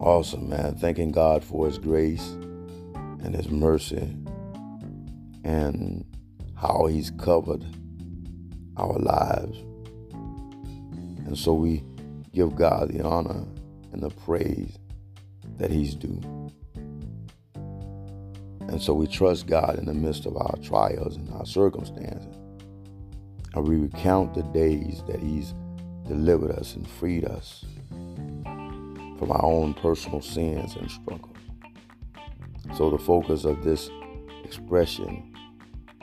Awesome, man. Thanking God for His grace and His mercy and how He's covered our lives. And so we give God the honor and the praise that He's due. And so we trust God in the midst of our trials and our circumstances. And we recount the days that He's delivered us and freed us from our own personal sins and struggles. So the focus of this expression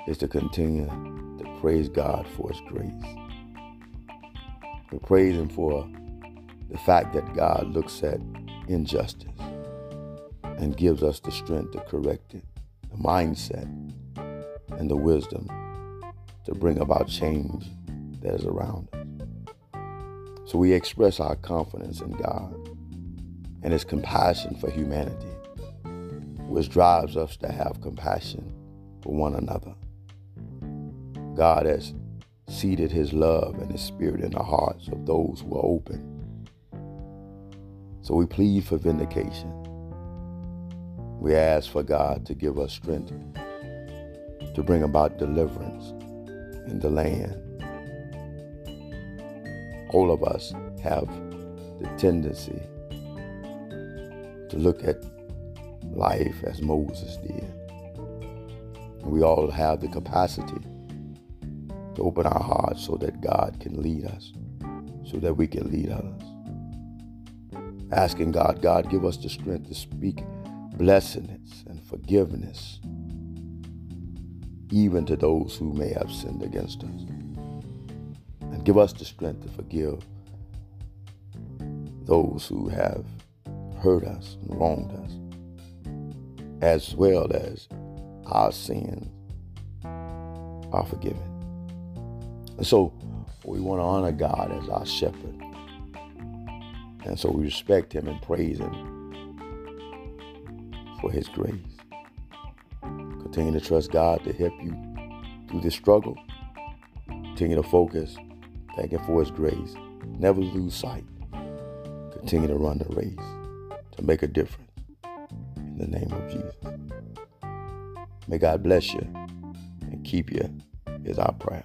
is to continue to praise God for His grace. To praise Him for the fact that God looks at injustice and gives us the strength to correct it, the mindset, and the wisdom to bring about change that is around us. So we express our confidence in God and his compassion for humanity, which drives us to have compassion for one another. God has seated his love and his spirit in the hearts of those who are open. So we plead for vindication. We ask for God to give us strength to bring about deliverance in the land. All of us have the tendency to look at life as Moses did. We all have the capacity to open our hearts so that God can lead us, so that we can lead others. Asking God, God, give us the strength to speak blessedness and forgiveness, even to those who may have sinned against us. And give us the strength to forgive those who have hurt us and wronged us, as well as our sins are forgiven. And so we want to honor God as our shepherd. And so we respect him and praise him for his grace. Continue to trust God to help you through this struggle. Continue to focus. Thank him for his grace. Never lose sight. Continue to run the race to make a difference. In the name of Jesus. May God bless you and keep you is our prayer.